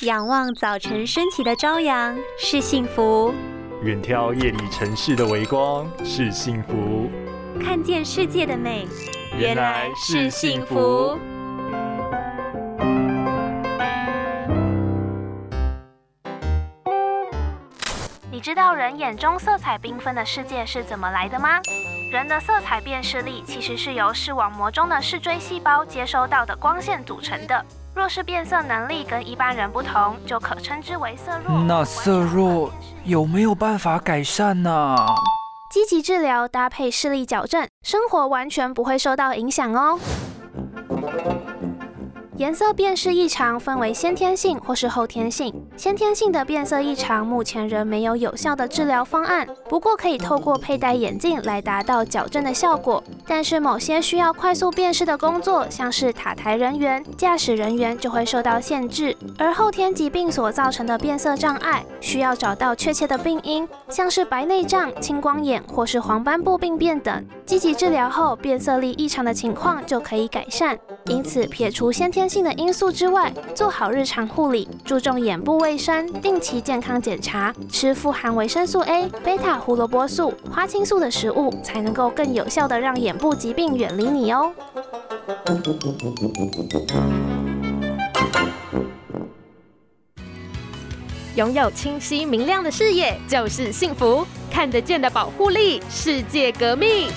仰望早晨升起的朝阳是幸福，远眺夜里城市的微光是幸福，看见世界的美原来是幸福。你知道人眼中色彩缤纷的世界是怎么来的吗？人的色彩辨识力其实是由视网膜中的视锥细胞接收到的光线组成的。若是变色能力跟一般人不同，就可称之为色弱。那色弱有没有办法改善呢？积极治疗搭配视力矫正，生活完全不会受到影响哦。颜色辨识异常分为先天性或是后天性。先天性的变色异常，目前仍没有有效的治疗方案，不过可以透过佩戴眼镜来达到矫正的效果。但是某些需要快速辨识的工作，像是塔台人员、驾驶人员就会受到限制。而后天疾病所造成的变色障碍，需要找到确切的病因，像是白内障、青光眼或是黄斑部病变等。积极治疗后，变色力异常的情况就可以改善。因此，撇除先天性的因素之外，做好日常护理，注重眼部卫生，定期健康检查，吃富含维生素 A、贝塔胡萝卜素、花青素的食物，才能够更有效的让眼部疾病远离你哦。拥有清晰明亮的视野就是幸福，看得见的保护力，世界革命。